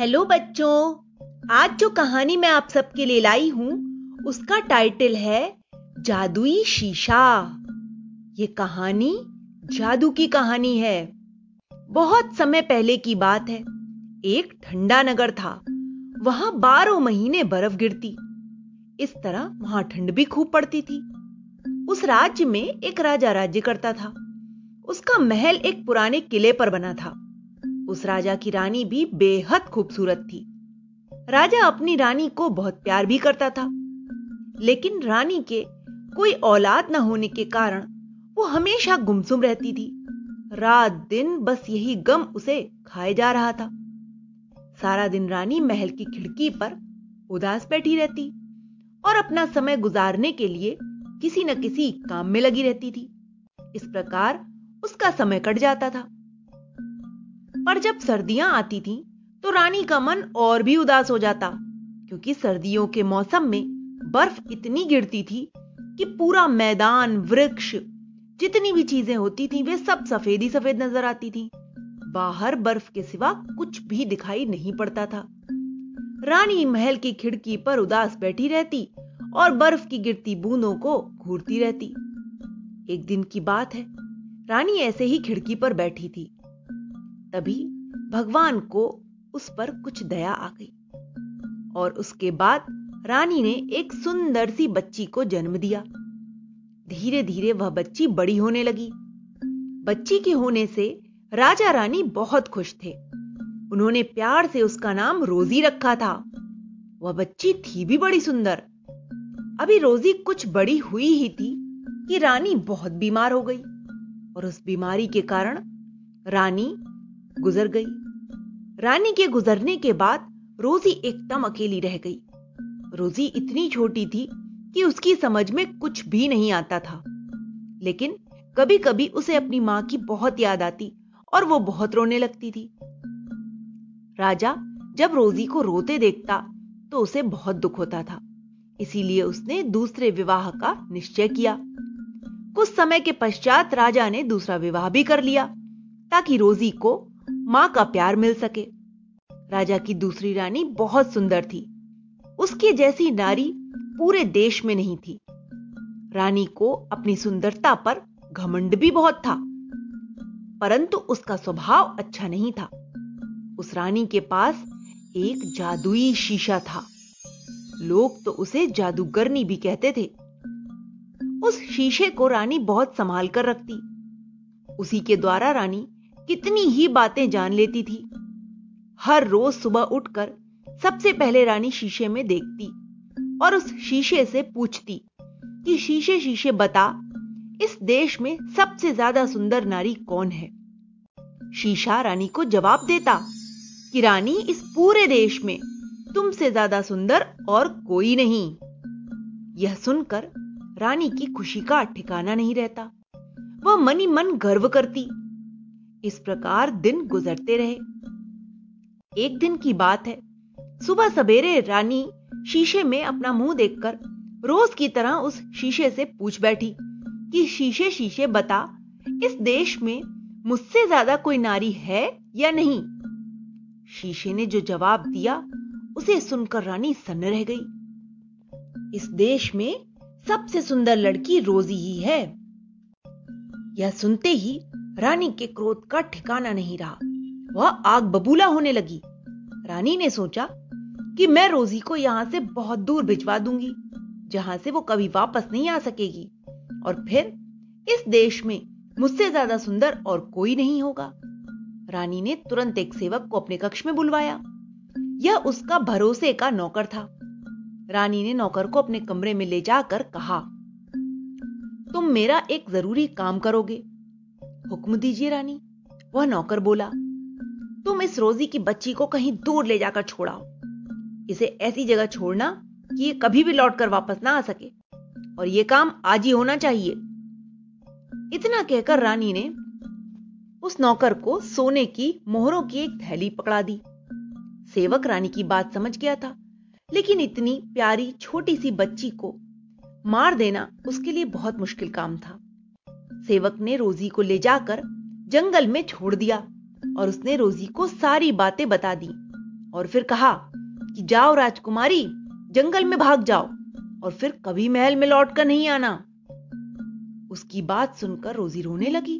Hello बच्चों। आज जो कहानी मैं आप सबके लिए लाई हूँ, उसका टाइटल है जादुई शीशा। ये कहानी जादू की कहानी है। बहुत समय पहले की बात है। एक ठंडा नगर था। वहाँ बारह महीने बर्फ़ गिरती। इस तरह वहाँ ठंड भी खूब पड़ती थी। उस राज्य में एक राजा राज्य करता था। उसका महल एक पुराने किले पर बना था। उस राजा की रानी भी बेहद खूबसूरत थी। राजा अपनी रानी को बहुत प्यार भी करता था, लेकिन रानी के कोई औलाद न होने के कारण वो हमेशा गुमसुम रहती थी। रात दिन बस यही गम उसे खाए जा रहा था। सारा दिन रानी महल की खिड़की पर उदास बैठी रहती और अपना समय गुजारने के लिए किसी न किसी काम में लगी रहती थी। इस प्रकार उसका समय कट जाता था। पर जब सर्दियाँ आती थीं, तो रानी का मन और भी उदास हो जाता क्योंकि सर्दियों के मौसम में बर्फ़ इतनी गिरती थी कि पूरा मैदान वृक्ष जितनी भी चीज़ें होती थीं वे सब सफ़ेद ही सफ़ेद नज़र आती थीं। बाहर बर्फ़ के सिवा कुछ भी दिखाई नहीं पड़ता था। रानी महल की खिड़की पर उदास बैठी रहती और बर्फ़ की गिरती बूंदों को घूरती रहती। एक दिन की बात है रानी ऐसे ही खिड़की पर बैठी थी। तभी भगवान को उस पर कुछ दया आ गई। और उसके बाद रानी ने एक सुंदर सी बच्ची को जन्म दिया। धीरे धीरे वह बच्ची बड़ी होने लगी। बच्ची के होने से राजा रानी बहुत खुश थे। उन्होंने प्यार से उसका नाम रोजी रखा था। वह बच्ची थी भी बड़ी सुंदर। अभी रोजी कुछ बड़ी हुई ही थी कि रानी बहुत बीमार हो गई। और उस बीमारी के कारण रानी गुजर गई। रानी के गुजरने के बाद रोजी एकदम अकेली रह गई। रोजी इतनी छोटी थी कि उसकी समझ में कुछ भी नहीं आता था। लेकिन कभी कभी उसे अपनी माँ की बहुत याद आती और वो बहुत रोने लगती थी। राजा जब रोजी को रोते देखता तो उसे बहुत दुख होता था। इसीलिए उसने दूसरे विवाह का निश्चय किया। कुछ समय के पश्चात राजा ने दूसरा विवाह भी कर लिया ताकि रोजी को माँ का प्यार मिल सके। राजा की दूसरी रानी बहुत सुंदर थी। उसकी जैसी नारी पूरे देश में नहीं थी। रानी को अपनी सुंदरता पर घमंड भी बहुत था, परंतु उसका स्वभाव अच्छा नहीं था। उस रानी के पास एक जादुई शीशा था। लोग तो उसे जादूगरनी भी कहते थे। उस शीशे को रानी बहुत संभाल कर रखती। उसी के द्वारा रानी कितनी ही बातें जान लेती थी। हर रोज सुबह उठकर सबसे पहले रानी शीशे में देखती और उस शीशे से पूछती कि शीशे शीशे बता, इस देश में सबसे ज़्यादा सुंदर नारी कौन है? शीशा रानी को जवाब देता कि रानी, इस पूरे देश में तुमसे ज़्यादा सुंदर और कोई नहीं। यह सुनकर रानी की खुशी का ठिकाना नहीं रहता। वह मनी मन गर्व करती इस प्रकार दिन गुजरते रहे। एक दिन की बात है। सुबह सवेरे रानी शीशे में अपना मुँह देखकर रोज की तरह उस शीशे से पूछ बैठी कि, शीशे शीशे, बता, इस देश में मुझसे ज़्यादा कोई नारी है या नहीं? शीशे ने जो जवाब दिया, उसे सुनकर रानी सन्न रह गई। इस देश में सबसे सुंदर लड़की रोजी ही है। यह सुनते ही रानी के क्रोध का ठिकाना नहीं रहा। वह आग बबूला होने लगी। रानी ने सोचा कि मैं रोजी को यहाँ से बहुत दूर भिजवा दूँगी, जहाँ से वो कभी वापस नहीं आ सकेगी। और फिर इस देश में मुझसे ज़्यादा सुंदर और कोई नहीं होगा। रानी ने तुरंत एक सेवक को अपने कक्ष में बुलवाया। यह उसका भरोसे का नौकर था। रानी ने नौकर को अपने कमरे में ले जाकर कहा, तुम मेरा एक ज़रूरी काम करोगे। हुक्म दीजिए रानी। वह नौकर बोला, तुम इस रोजी की बच्ची को कहीं दूर ले जाकर छोड़ाओ इसे ऐसी जगह छोड़ना कि ये कभी भी लौटकर वापस ना आ सके, और यह काम आज ही होना चाहिए। इतना कहकर रानी ने उस नौकर को सोने की, मोहरों की एक थैली पकड़ा दी। सेवक रानी की बात समझ गया था, लेकिन इतनी प्यारी, छोटी सी बच्ची को मार देना उसके लिए बहुत मुश्किल काम था। सेवक ने रोजी को ले जाकर जंगल में छोड़ दिया और उसने रोजी को सारी बातें बता दी और फिर कहा कि जाओ राजकुमारी, जंगल में भाग जाओ और फिर कभी महल में लौटकर नहीं आना। उसकी बात सुनकर रोजी रोने लगी,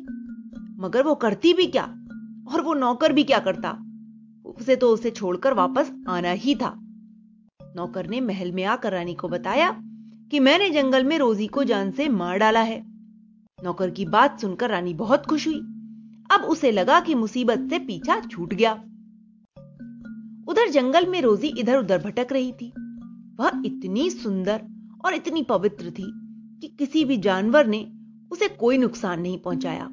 मगर वो करती भी क्या और वो नौकर भी क्या करता? उसे तो उसे छोड़कर वापस आना ही था। नौकर ने महल में आकर रानी को बताया कि मैंने जंगल में रोजी को जान से मार डाला है। नौकर की बात सुनकर रानी बहुत खुश हुई। अब उसे लगा कि मुसीबत से पीछा छूट गया। उधर जंगल में रोजी इधर उधर भटक रही थी। वह इतनी सुंदर और इतनी पवित्र थी कि किसी भी जानवर ने उसे कोई नुकसान नहीं पहुँचाया।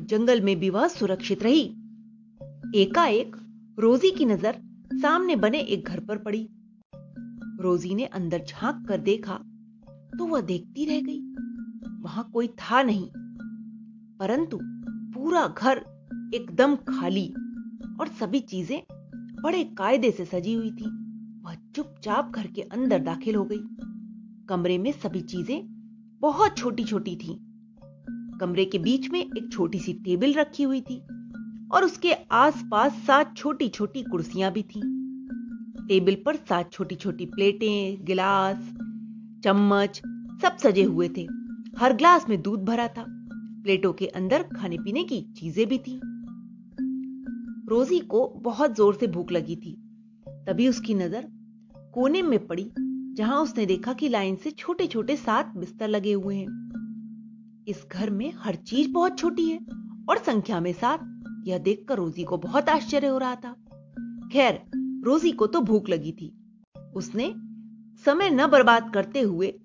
जंगल में भी वह सुरक्षित रही। एकाएक रोजी की नज़र सामने बने एक घर पर पड़ी। रोजी ने अंदर झाँक कर देखा तो वह देखती रह गई। वहाँ कोई था नहीं। परंतु पूरा घर एकदम खाली और सभी चीज़ें बड़े कायदे से सजी हुई थी। वह चुपचाप घर के अंदर दाखिल हो गई। कमरे में सभी चीज़ें बहुत छोटी छोटी थी। कमरे के बीच में एक छोटी सी टेबल रखी हुई थी और उसके आसपास सात छोटी छोटी कुर्सियाँ भी थीं। टेबल पर सात छोटी छोटी प्लेटें, गिलास, चम्मच सब सजे हुए थे। हर ग्लास में दूध भरा था। प्लेटों के अंदर खाने पीने की चीज़ें भी थी। रोजी को बहुत ज़ोर से भूख लगी थी। तभी उसकी नज़र कोने में पड़ी, जहाँ उसने देखा कि लाइन से छोटे छोटे सात बिस्तर लगे हुए हैं। इस घर में हर चीज़ बहुत छोटी है और संख्या में सात। यह देखकर रोजी को बहुत आश्चर्य हो रहा था। खैर, रोजी को तो भूख लगी थी। उसने समय न बर्बाद करते हुए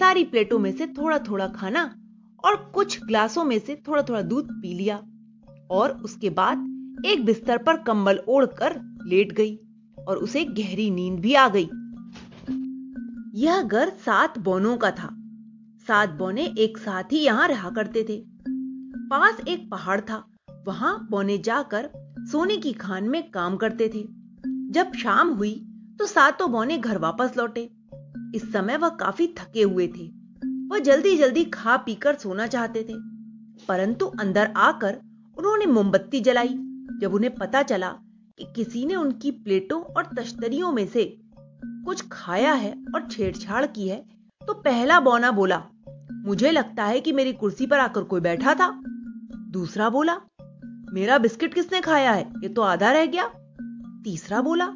सारी प्लेटों में से थोड़ा थोड़ा खाना और कुछ ग्लासों में से थोड़ा थोड़ा दूध पी लिया और उसके बाद एक बिस्तर पर कंबल ओढ़कर लेट गई और उसे गहरी नींद भी आ गई। यह घर सात बोनों का था। सात बोने एक साथ ही यहाँ रहा करते थे। पास एक पहाड़ था। वहाँ बोने जाकर सोने की खान में काम करते थे। जब शाम हुई तो सातों बोने घर वापस लौटे। इस समय वह काफ़ी थके हुए थे। वह जल्दी जल्दी खा पीकर सोना चाहते थे, परंतु अंदर आकर उन्होंने मोमबत्ती जलाई। जब उन्हें पता चला कि किसी ने उनकी प्लेटों और तश्तरियों में से कुछ खाया है और छेड़छाड़ की है तो पहला बौना बोला, मुझे लगता है कि मेरी कुर्सी पर आकर कोई बैठा था। दूसरा बोला, मेरा बिस्किट किसने खाया है? ये तो आधा रह गया। तीसरा बोला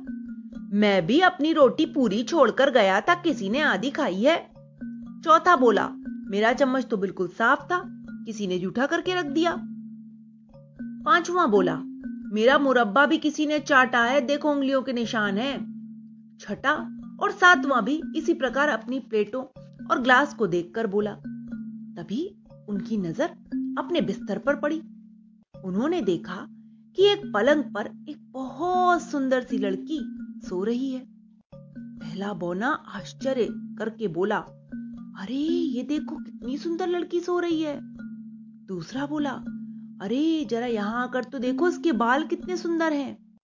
मैं भी अपनी रोटी पूरी छोड़कर गया था, किसी ने आधी खाई है। चौथा बोला, मेरा चम्मच तो बिल्कुल साफ़ था, किसी ने जूठा करके रख दिया। पांचवा बोला, मेरा मुरब्बा भी किसी ने चाटा है, देखो उंगलियों के निशान है। छठा और सातवां भी इसी प्रकार अपनी प्लेटों और ग्लास को देखकर बोला। तभी उनकी नज़र अपने बिस्तर पर पड़ी। उन्होंने देखा कि एक पलंग पर एक बहुत सुंदर सी लड़की सो रही है। पहला बोना आश्चर्य करके बोला, अरे, ये देखो कितनी सुंदर लड़की सो रही है। दूसरा बोला, अरे, जरा यहाँ आकर तो देखो इसके बाल कितने सुंदर हैं।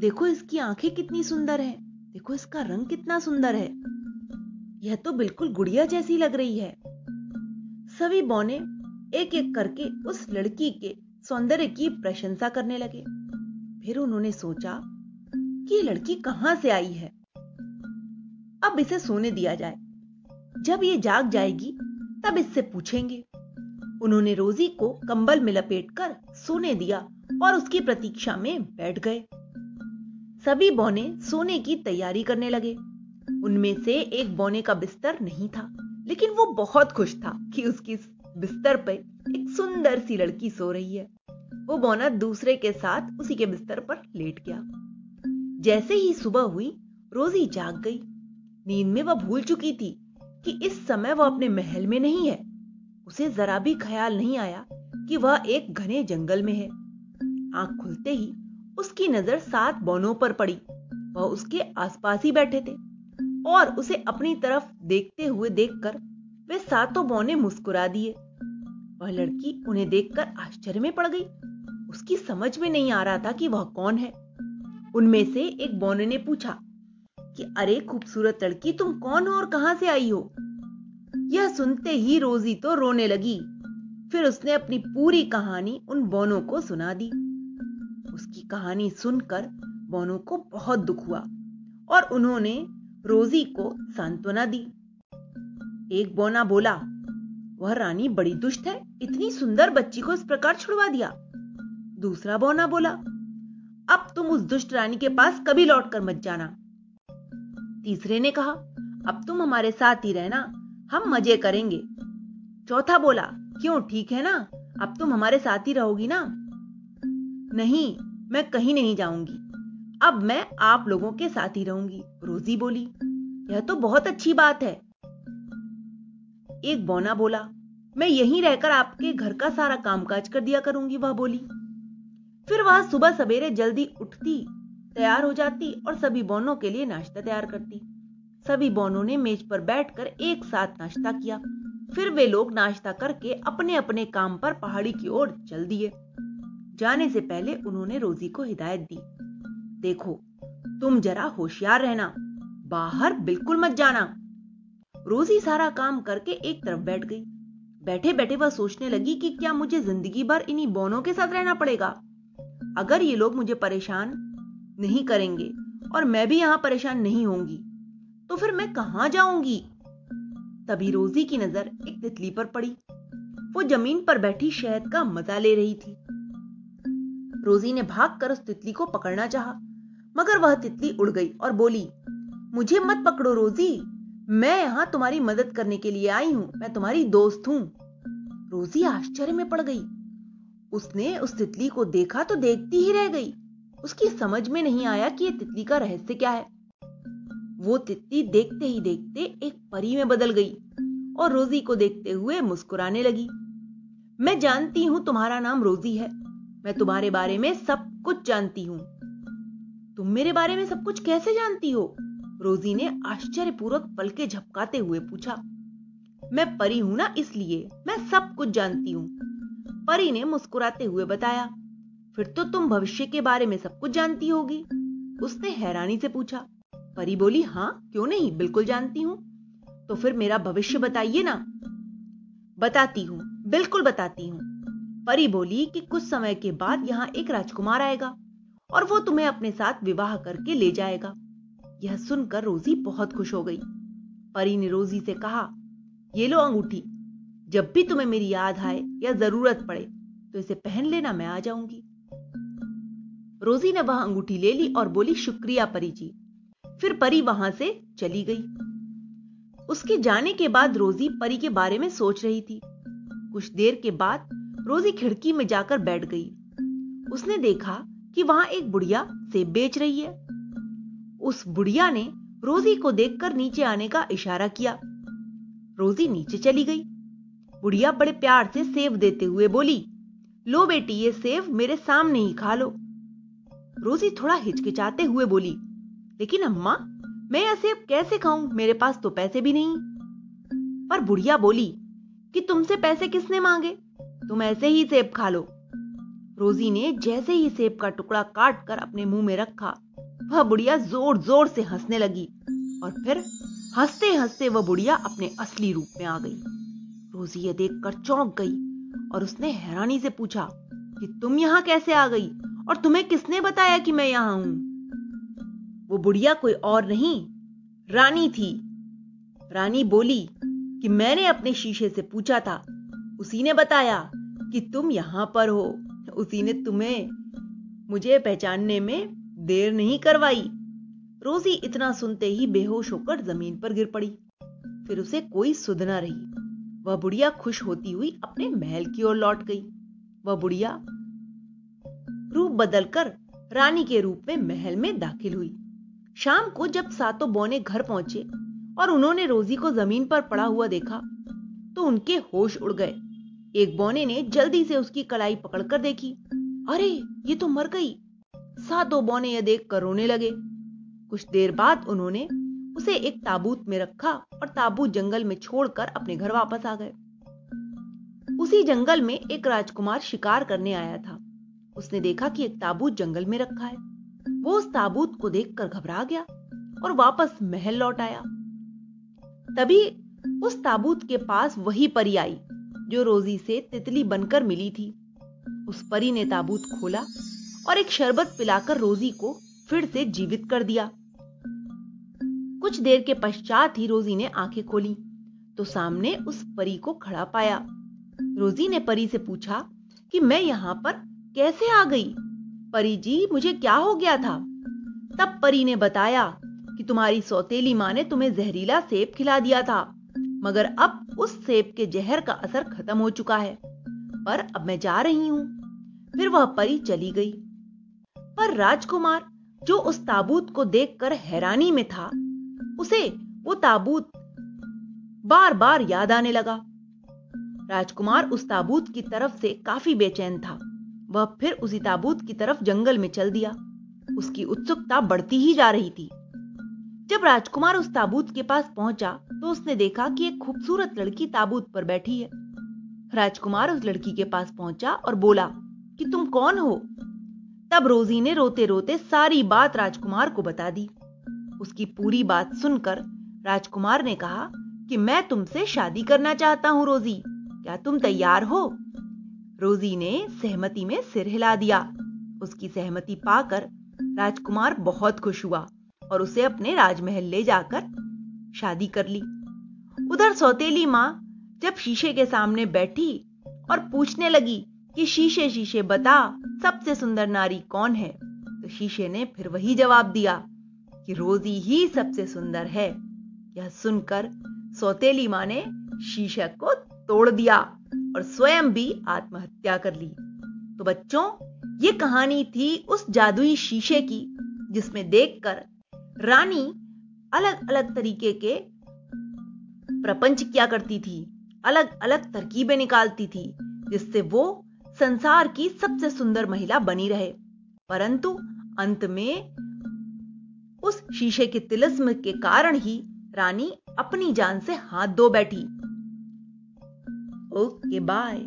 देखो इसकी आँखें कितनी सुंदर हैं। देखो इसका रंग कितना सुंदर है। यह तो बिल्कुल गुड़िया जैसी लग रही है। सभी बौने एक एक करके उस लड़की के सौंदर्य की प्रशंसा करने लगे। फिर उन्होंने सोचा कि ये लड़की कहाँ से आई है? अब इसे सोने दिया जाए। जब ये जाग जाएगी, तब इससे पूछेंगे। उन्होंने रोजी को कंबल में लपेटकर सोने दिया और उसकी प्रतीक्षा में बैठ गए। सभी बौने सोने की तैयारी करने लगे। उनमें से एक बौने का बिस्तर नहीं था, लेकिन वो बहुत खुश था कि उसकी बिस्तर पर एक सुंदर सी लड़की सो रही है। वो बौना दूसरे के साथ उसी के बिस्तर पर लेट गया। जैसे ही सुबह हुई, रोजी जाग गई। नींद में वह भूल चुकी थी कि इस समय वह अपने महल में नहीं है। उसे जरा भी ख्याल नहीं आया कि वह एक घने जंगल में है। आँख खुलते ही उसकी नज़र सात बौनों पर पड़ी। वह उसके आसपास ही बैठे थे और उसे अपनी तरफ़ देखते हुए देखकर वे सातों बौने मुस्कुरा दिए। वह लड़की उन्हें देखकर आश्चर्य में पड़ गई। उसकी समझ में नहीं आ रहा था कि वह कौन है। उनमें से एक बोने ने पूछा कि, अरे, खूबसूरत लड़की, तुम कौन हो और कहाँ से आई हो? यह सुनते ही रोजी तो रोने लगी। फिर उसने अपनी पूरी कहानी उन बोनों को सुना दी। उसकी कहानी सुनकर बोनों को बहुत दुख हुआ और उन्होंने रोजी को सांत्वना दी। एक बोना बोला, वह रानी बड़ी दुष्ट है, इतनी सुंदर बच्ची को इस प्रकार छुड़वा दिया। दूसरा बोना बोला अब तुम उस दुष्ट रानी के पास कभी लौट कर मत जाना। तीसरे ने कहा, अब तुम हमारे साथ ही रहना, हम मज़े करेंगे। चौथा बोला, क्यों, ठीक है ना? अब तुम हमारे साथ ही रहोगी ना? नहीं, मैं कहीं नहीं जाऊँगी। अब मैं आप लोगों के साथ ही रहूँगी, रोजी बोली। यह तो बहुत अच्छी बात है। एक बोना बोला, मैं यहीं रहकर आपके घर का सारा कामकाज कर दिया करूँगी, वह बोली। फिर वह सुबह सवेरे जल्दी उठती, तैयार हो जाती और सभी बोनों के लिए नाश्ता तैयार करती। सभी बोनों ने मेज पर बैठकर एक साथ नाश्ता किया। फिर वे लोग नाश्ता करके अपने अपने काम पर पहाड़ी की ओर चल दिए। जाने से पहले उन्होंने रोजी को हिदायत दी। देखो, तुम जरा होशियार रहना, बाहर बिल्कुल मत जाना। रोजी सारा काम करके एक तरफ़ बैठ गई। बैठे बैठे वह सोचने लगी कि क्या मुझे ज़िंदगी भर इन्हीं बोनों के साथ रहना पड़ेगा? अगर ये लोग मुझे परेशान नहीं करेंगे और मैं भी यहाँ परेशान नहीं होंगी तो फिर मैं कहाँ जाऊँगी? तभी रोजी की नज़र एक तितली पर पड़ी। वो ज़मीन पर बैठी शहद का मज़ा ले रही थी। रोजी ने भागकर उस तितली को पकड़ना चाहा, मगर वह तितली उड़ गई और बोली मुझे मत पकड़ो रोजी। मैं यहाँ तुम्हारी मदद करने के लिए आई हूँ। मैं तुम्हारी दोस्त हूँ। रोजी आश्चर्य में पड़ गई। उसने उस तितली को देखा तो देखती ही रह गई। उसकी समझ में नहीं आया कि यह तितली का रहस्य क्या है। वो तितली देखते ही देखते एक परी में बदल गई और रोजी को देखते हुए मुस्कुराने लगी। मैं जानती हूँ तुम्हारा नाम रोजी है। मैं तुम्हारे बारे में सब कुछ जानती हूँ। तुम मेरे बारे में सब कुछ कैसे जानती हो? रोजी ने आश्चर्यपूर्वक पलके झपकाते हुए पूछा। मैं परी हूँ ना इसलिए मैं सब कुछ जानती हूँ। परी ने मुस्कुराते हुए बताया, फिर तो तुम भविष्य के बारे में सब कुछ जानती होगी। उसने हैरानी से पूछा, परी बोली, हाँ, क्यों नहीं? बिल्कुल जानती हूँ। तो फिर मेरा भविष्य बताइए ना। बताती हूँ, बिल्कुल बताती हूँ। परी बोली कि कुछ समय के बाद यहाँ एक राजकुमार आएगा और वो तुम्हें अपने साथ विवाह करके ले जाएगा। यह सुनकर रोजी बहुत खुश हो गई। परी ने रोजी से कहा, ये लो अंगूठी जब भी तुम्हें मेरी याद आए या ज़रूरत पड़े तो इसे पहन लेना, मैं आ जाऊँगी। रोजी ने वह अंगूठी ले ली और बोली, शुक्रिया परी जी फिर परी वहाँ से चली गई। उसके जाने के बाद रोजी परी के बारे में सोच रही थी। कुछ देर के बाद रोजी खिड़की में जाकर बैठ गई। उसने देखा कि वहाँ एक बुढ़िया सेब बेच रही है। उस बुढ़िया ने रोजी को देखकर नीचे आने का इशारा किया। रोजी नीचे चली गई। बुढ़िया बड़े प्यार से सेब देते हुए बोली, लो बेटी, ये सेब मेरे सामने ही खा लो। रोजी थोड़ा हिचकिचाते हुए बोली, लेकिन अम्मा, मैं यह सेब कैसे खाऊं? मेरे पास तो पैसे भी नहीं। पर बुढ़िया बोली, कि तुमसे पैसे किसने मांगे? तुम ऐसे ही सेब खा लो। रोजी ने जैसे ही सेब का टुकड़ा काट कर अपने मुँह में रखा, वह बुढ़िया ज़ोर ज़ोर से हंसने लगी और फिर हँसते हँसते वह बुढ़िया अपने असली रूप में आ गई। रोजी यह देखकर चौंक गई और उसने हैरानी से पूछा कि तुम यहाँ कैसे आ गई और तुम्हें किसने बताया कि मैं यहाँ हूँ? वो बुढ़िया कोई और नहीं, रानी थी। रानी बोली कि मैंने अपने शीशे से पूछा था। उसी ने बताया कि तुम यहाँ पर हो। उसी ने तुम्हें मुझे पहचानने में देर नहीं करवाई। रोजी इतना सुनते ही बेहोश होकर ज़मीन पर गिर पड़ी। फिर उसे कोई सुध ना रही। वह बुढ़िया खुश होती हुई अपने महल की ओर लौट गई। वह बुढ़िया रूप बदलकर रानी के रूप में महल में दाखिल हुई। शाम को जब सातों बौने घर पहुँचे और उन्होंने रोजी को ज़मीन पर पड़ा हुआ देखा तो उनके होश उड़ गए। एक बौने ने जल्दी से उसकी कलाई पकड़कर देखी। अरे, ये तो मर गई। सातों बौने यह देखकर रोने लगे। कुछ देर बाद उन्होंने उसे एक ताबूत में रखा और ताबूत जंगल में छोड़कर अपने घर वापस आ गए। उसी जंगल में एक राजकुमार शिकार करने आया था। उसने देखा कि एक ताबूत जंगल में रखा है। वो उस ताबूत को देखकर घबरा गया और वापस महल लौट आया। तभी उस ताबूत के पास वही परी आई, जो रोजी से तितली बनकर मिली थी। उस परी ने ताबूत खोला और एक शरबत पिलाकर रोजी को फिर से जीवित कर दिया। कुछ देर के पश्चात ही रोजी ने आँखें खोली तो सामने उस परी को खड़ा पाया। रोजी ने परी से पूछा कि मैं यहाँ पर कैसे आ गई? परी, जी, मुझे क्या हो गया था? तब परी ने बताया कि तुम्हारी सौतेली माँ ने तुम्हें जहरीला सेब खिला दिया था, मगर अब उस सेब के जहर का असर खत्म हो चुका है। पर अब मैं जा रही हूँ। फिर वह परी चली गई। पर राजकुमार, जो उस ताबूत को देखकर हैरानी में था उसे वो ताबूत बार बार याद आने लगा। राजकुमार उस ताबूत की तरफ़ से काफ़ी बेचैन था। वह फिर उसी ताबूत की तरफ़ जंगल में चल दिया। उसकी उत्सुकता बढ़ती ही जा रही थी। जब राजकुमार उस ताबूत के पास पहुँचा तो उसने देखा कि एक खूबसूरत लड़की ताबूत पर बैठी है। राजकुमार उस लड़की के पास पहुँचा और बोला, कि तुम कौन हो? तब रोजी ने रोते रोते सारी बात राजकुमार को बता दी। उसकी पूरी बात सुनकर राजकुमार ने कहा कि मैं तुमसे शादी करना चाहता हूँ, रोजी। क्या तुम तैयार हो? रोजी ने सहमति में सिर हिला दिया। उसकी सहमति पाकर राजकुमार बहुत खुश हुआ और उसे अपने राजमहल ले जाकर शादी कर ली। उधर सौतेली माँ जब शीशे के सामने बैठी और पूछने लगी कि शीशे शीशे बता, सबसे सुंदर नारी कौन है? तो शीशे ने फिर वही जवाब दिया कि रोजी ही सबसे सुंदर है। यह सुनकर सौतेली माँ ने शीशे को तोड़ दिया और स्वयं भी आत्महत्या कर ली। तो बच्चों, ये कहानी थी उस जादुई शीशे की, जिसमें देखकर रानी अलग अलग तरीके के प्रपंच किया करती थी अलग अलग तरकीबें निकालती थी, जिससे वो संसार की सबसे सुंदर महिला बनी रहे। परंतु अंत में शीशे के तिलस्म के कारण ही रानी अपनी जान से हाथ धो बैठी। Okay, bye.